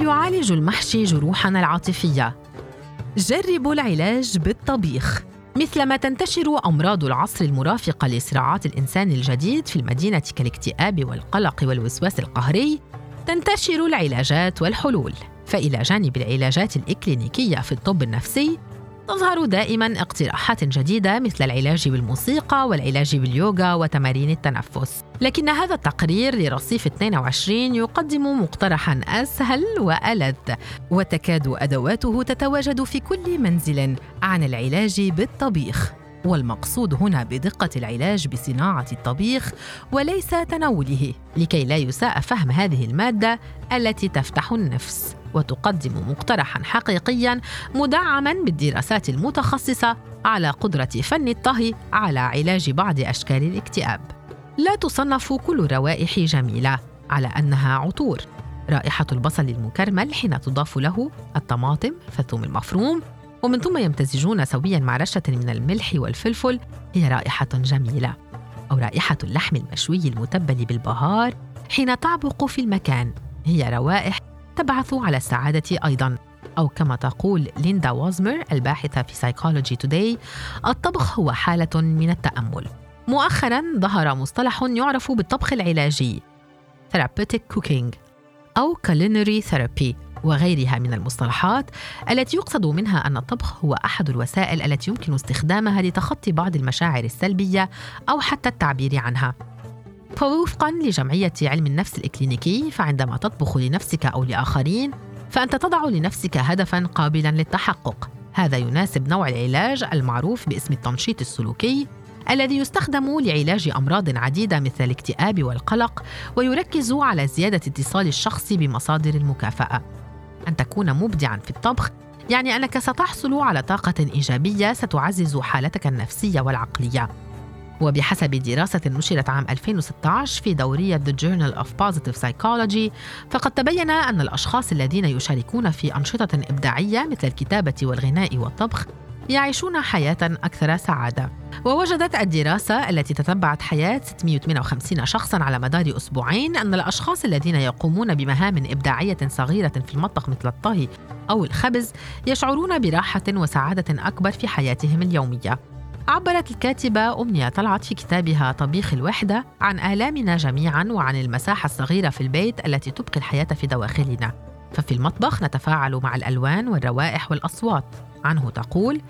هل يعالج المحشي جروحنا العاطفية؟ جربوا العلاج بالطبيخ مثلما تنتشر أمراض العصر المرافقة لصراعات الإنسان الجديد في المدينة كالاكتئاب والقلق والوسواس القهري تنتشر العلاجات والحلول فإلى جانب العلاجات الإكلينيكية في الطب النفسي تظهر دائما اقتراحات جديدة مثل العلاج بالموسيقى والعلاج باليوغا وتمارين التنفس. لكن هذا التقرير لرصيف 22 يقدم مقترحا أسهل وألذ وتكاد أدواته تتواجد في كل منزل عن العلاج بالطبيخ. والمقصود هنا بدقة العلاج بصناعة الطبيخ وليس تناوله لكي لا يساء فهم هذه المادة التي تفتح النفس وتقدم مقترحا حقيقيا مدعما بالدراسات المتخصصة على قدرة فن الطهي على علاج بعض أشكال الاكتئاب. لا تصنف كل الروائح جميلة على أنها عطور. رائحة البصل المكرمل حين تضاف له الطماطم فالثوم المفروم ومن ثم يمتزجون سويا مع رشة من الملح والفلفل هي رائحة جميلة أو رائحة اللحم المشوي المتبل بالبهار حين تعبق في المكان هي روائح تبعث على السعادة أيضا. أو كما تقول ليندا وازمر الباحثة في Psychology Today الطبخ هو حالة من التأمل. مؤخرا ظهر مصطلح يعرف بالطبخ العلاجي therapeutic cooking أو culinary therapy. وغيرها من المصطلحات التي يقصد منها أن الطبخ هو أحد الوسائل التي يمكن استخدامها لتخطي بعض المشاعر السلبية أو حتى التعبير عنها. فوفقا لجمعية علم النفس الإكلينيكي فعندما تطبخ لنفسك أو لآخرين فأنت تضع لنفسك هدفا قابلا للتحقق. هذا يناسب نوع العلاج المعروف باسم التنشيط السلوكي الذي يستخدم لعلاج أمراض عديدة مثل الاكتئاب والقلق ويركز على زيادة اتصال الشخص بمصادر المكافأة. أن تكون مبدعا في الطبخ. يعني أنك ستحصل على طاقة إيجابية ستعزز حالتك النفسية والعقلية. وبحسب دراسة نشرت عام 2016 في دورية The Journal of Positive Psychology فقد تبين أن الأشخاص الذين يشاركون في أنشطة إبداعية مثل الكتابة والغناء والطبخ يعيشون حياة أكثر سعادة. ووجدت الدراسة التي تتبعت حياة 658 شخصا على مدار أسبوعين أن الأشخاص الذين يقومون بمهام إبداعية صغيرة في المطبخ مثل الطهي أو الخبز يشعرون براحة وسعادة أكبر في حياتهم اليومية. عبرت الكاتبة أمنية طلعت في كتابها طبيخ الوحدة عن آلامنا جميعا وعن المساحة الصغيرة في البيت التي تبقي الحياة في دواخلنا ففي المطبخ نتفاعل مع الألوان والروائح والأصوات. عنه تقول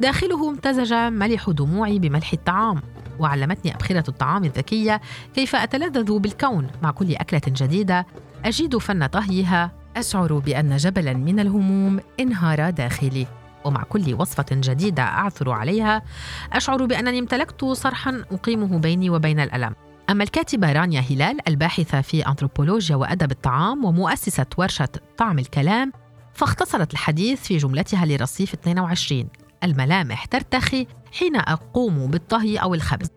داخله امتزج ملح دموعي بملح الطعام وعلمتني أبخرة الطعام الذكية كيف أتلذذ بالكون. مع كل أكلة جديدة أجيد فن طهيها. أشعر بأن جبلا من الهموم انهار داخلي. ومع كل وصفة جديدة أعثر عليها أشعر بأنني امتلكت صرحا أقيمه بيني وبين الألم. أما الكاتبة رانيا هلال الباحثة في أنثروبولوجيا وأدب الطعام ومؤسسة ورشة طعم الكلام فاختصرت الحديث في جملتها لرصيف 22 الملامح ترتخي حين أقوم بالطهي أو الخبز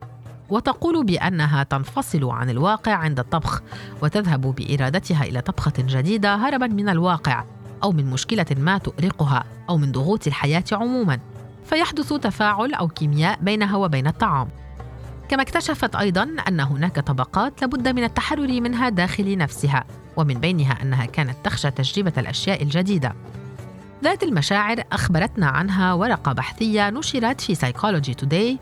وتقول بأنها تنفصل عن الواقع عند الطبخ وتذهب بإرادتها إلى طبخة جديدة هربا من الواقع أو من مشكلة ما تؤرقها أو من ضغوط الحياة عموما. فيحدث تفاعل أو كيمياء بينها وبين الطعام. كما اكتشفت أيضا أن هناك طبقات لابد من التحرر منها داخل نفسها ومن بينها أنها كانت تخشى تجربة الأشياء الجديدة ذات المشاعر أخبرتنا عنها ورقة بحثية نشرت في Psychology Today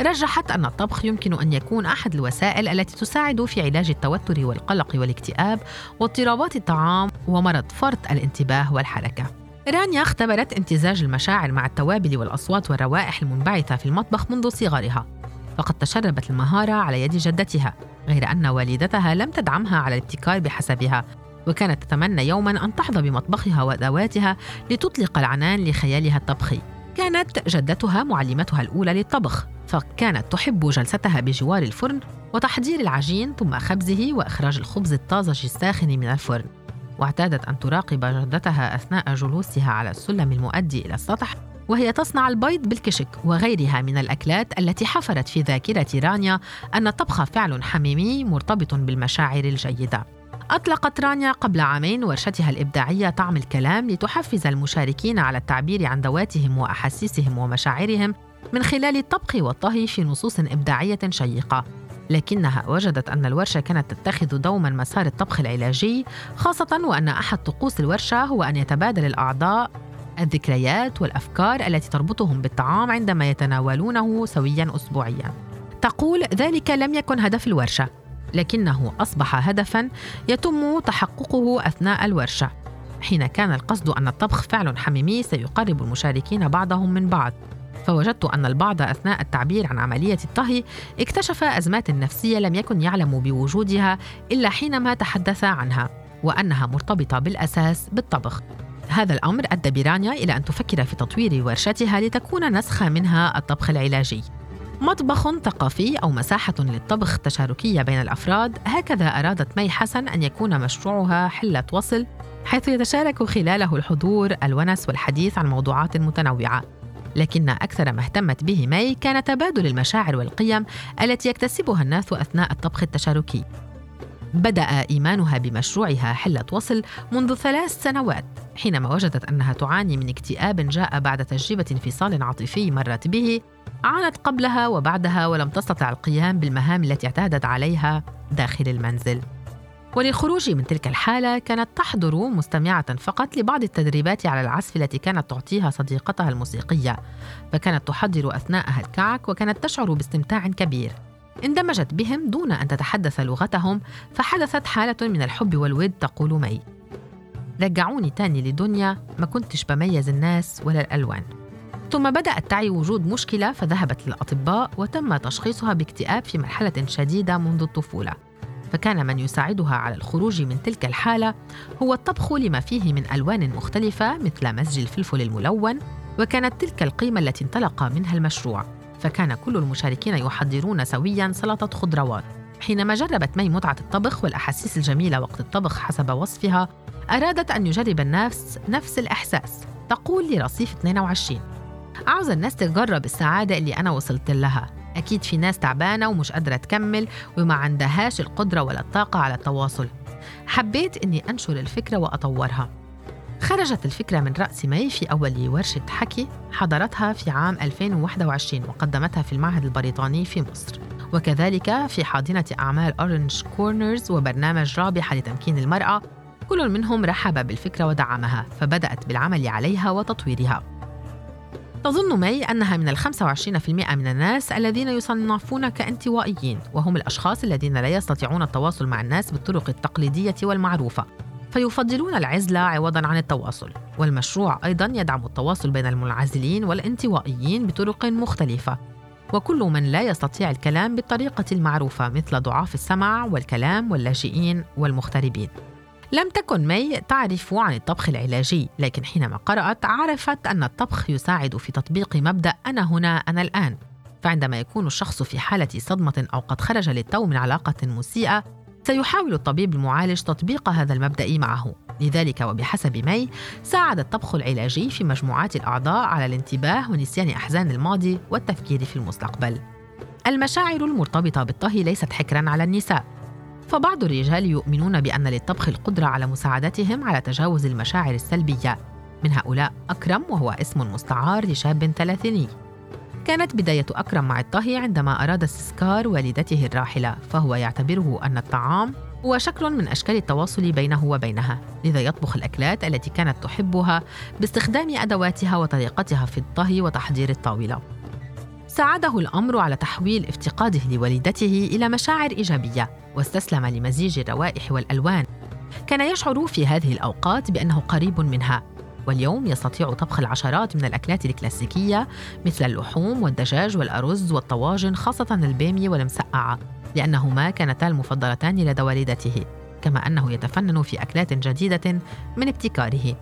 رجحت أن الطبخ يمكن أن يكون أحد الوسائل التي تساعد في علاج التوتر والقلق والاكتئاب واضطرابات الطعام ومرض فرط الانتباه والحركة. رانيا اختبرت امتزاج المشاعر مع التوابل والأصوات والروائح المنبعثة في المطبخ منذ صغرها فقد تشربت المهارة على يد جدتها غير أن والدتها لم تدعمها على الابتكار بحسبها وكانت تتمنى يوما أن تحظى بمطبخها وأدواتها لتطلق العنان لخيالها الطبخي. كانت جدتها معلمتها الأولى للطبخ فكانت تحب جلستها بجوار الفرن وتحضير العجين ثم خبزه وإخراج الخبز الطازج الساخن من الفرن. واعتادت أن تراقب جدتها أثناء جلوسها على السلم المؤدي إلى السطح وهي تصنع البيض بالكشك وغيرها من الأكلات التي حفرت في ذاكرة رانيا أن الطبخ فعل حميمي مرتبط بالمشاعر الجيدة. أطلقت رانيا قبل عامين ورشتها الإبداعية طعم الكلام لتحفز المشاركين على التعبير عن ذواتهم وأحاسيسهم ومشاعرهم من خلال الطبخ والطهي في نصوص إبداعية شيقة. لكنها وجدت أن الورشة كانت تتخذ دوما مسار الطبخ العلاجي خاصة وأن أحد طقوس الورشة هو أن يتبادل الأعضاء الذكريات والأفكار التي تربطهم بالطعام عندما يتناولونه سويا أسبوعيا. تقول ذلك لم يكن هدف الورشة لكنه أصبح هدفا يتم تحققه أثناء الورشة. حين كان القصد أن الطبخ فعل حميمي سيقرب المشاركين بعضهم من بعض. فوجدت أن البعض أثناء التعبير عن عملية الطهي اكتشف أزمات نفسية لم يكن يعلم بوجودها إلا حينما تحدث عنها وأنها مرتبطة بالأساس بالطبخ. هذا الأمر أدى بيرانيا إلى أن تفكر في تطوير ورشتها لتكون نسخة منها الطبخ العلاجي. مطبخ ثقافي أو مساحة للطبخ تشاركية بين الأفراد هكذا أرادت مي حسن أن يكون مشروعها حلة وصل حيث يتشارك خلاله الحضور الونس والحديث عن موضوعات متنوعة. لكن أكثر ما اهتمت به مي كان تبادل المشاعر والقيم التي يكتسبها الناس أثناء الطبخ التشاركي. بدأ إيمانها بمشروعها حلة وصل منذ ثلاث سنوات. حينما وجدت أنها تعاني من اكتئاب جاء بعد تجربة انفصال عاطفي مرت به عانت قبلها وبعدها ولم تستطع القيام بالمهام التي اعتادت عليها داخل المنزل. وللخروج من تلك الحالة كانت تحضر مستمعة فقط لبعض التدريبات على العزف التي كانت تعطيها صديقتها الموسيقية فكانت تحضر أثناءها الكعك وكانت تشعر باستمتاع كبير. اندمجت بهم دون أن تتحدث لغتهم فحدثت حالة من الحب والود تقول مي. رجعوني تاني لدنيا ما كنتش بميز الناس ولا الألوان. ثم بدأت تعي وجود مشكلة فذهبت للأطباء وتم تشخيصها باكتئاب في مرحلة شديدة منذ الطفولة. فكان من يساعدها على الخروج من تلك الحالة هو الطبخ لما فيه من ألوان مختلفة مثل مزج الفلفل الملون وكانت تلك القيمة التي انطلق منها المشروع. فكان كل المشاركين يحضرون سويا سلطة خضروات. حينما جربت مي متعة الطبخ والأحاسيس الجميلة وقت الطبخ حسب وصفها أرادت أن يجرب الناس نفس الإحساس. تقول لرصيف 22 عاوز الناس تجرب السعادة اللي أنا وصلت لها. أكيد في ناس تعبانة ومش قادرة تكمل وما عندهاش القدرة ولا الطاقة على التواصل. حبيت أني أنشر الفكرة وأطورها. خرجت الفكرة من رأس مي في أول ورشة حكي حضرتها في عام 2021 وقدمتها في المعهد البريطاني في مصر. وكذلك في حاضنة أعمال Orange Corners وبرنامج رابحة لتمكين المرأة كل منهم رحب بالفكرة ودعمها فبدأت بالعمل عليها وتطويرها. تظن مي أنها من ال 25% من الناس الذين يصنفون كانطوائيين وهم الأشخاص الذين لا يستطيعون التواصل مع الناس بالطرق التقليدية والمعروفة فيفضلون العزلة عوضا عن التواصل. والمشروع أيضا يدعم التواصل بين المنعزلين والانطوائيين بطرق مختلفة. وكل من لا يستطيع الكلام بالطريقة المعروفة مثل ضعاف السمع والكلام واللاجئين والمغتربين. لم تكن مي تعرف عن الطبخ العلاجي لكن حينما قرأت عرفت أن الطبخ يساعد في تطبيق مبدأ أنا هنا أنا الآن. فعندما يكون الشخص في حالة صدمة أو قد خرج للتو من علاقة مسيئة سيحاول الطبيب المعالج تطبيق هذا المبدأ معه. لذلك وبحسب مي ساعد الطبخ العلاجي في مجموعات الأعضاء على الانتباه ونسيان أحزان الماضي والتفكير في المستقبل. المشاعر المرتبطة بالطهي ليست حكرا على النساء. فبعض الرجال يؤمنون بأن للطبخ القدرة على مساعدتهم على تجاوز المشاعر السلبية. من هؤلاء أكرم وهو اسم مستعار لشاب ثلاثيني. كانت بداية أكرم مع الطهي عندما أراد استذكار والدته الراحلة فهو يعتبره أن الطعام هو شكل من أشكال التواصل بينه وبينها لذا يطبخ الأكلات التي كانت تحبها باستخدام أدواتها وطريقتها في الطهي وتحضير الطاولة. ساعده الأمر على تحويل افتقاده لوالدته إلى مشاعر إيجابية واستسلم لمزيج الروائح والألوان. كان يشعر في هذه الأوقات بأنه قريب منها. واليوم يستطيع طبخ العشرات من الأكلات الكلاسيكية مثل اللحوم والدجاج والأرز والطواجن خاصة البامية والمسقعة لأنهما كانتا المفضلتان لدى والدته كما أنه يتفنن في أكلات جديدة من ابتكاره.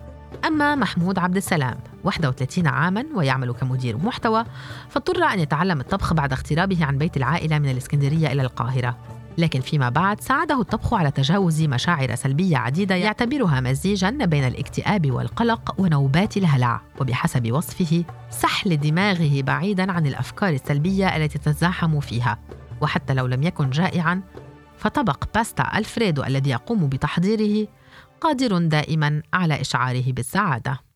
أما محمود عبد السلام 31 عاما ويعمل كمدير محتوى فاضطر أن يتعلم الطبخ بعد اغترابه عن بيت العائلة من الإسكندرية إلى القاهرة. لكن فيما بعد ساعده الطبخ على تجاوز مشاعر سلبية عديدة يعتبرها مزيجا بين الاكتئاب والقلق ونوبات الهلع وبحسب وصفه سحل دماغه بعيدا عن الأفكار السلبية التي تتزاحم فيها. وحتى لو لم يكن جائعا فطبق باستا ألفريدو الذي يقوم بتحضيره قادر دائما على إشعاره بالسعادة.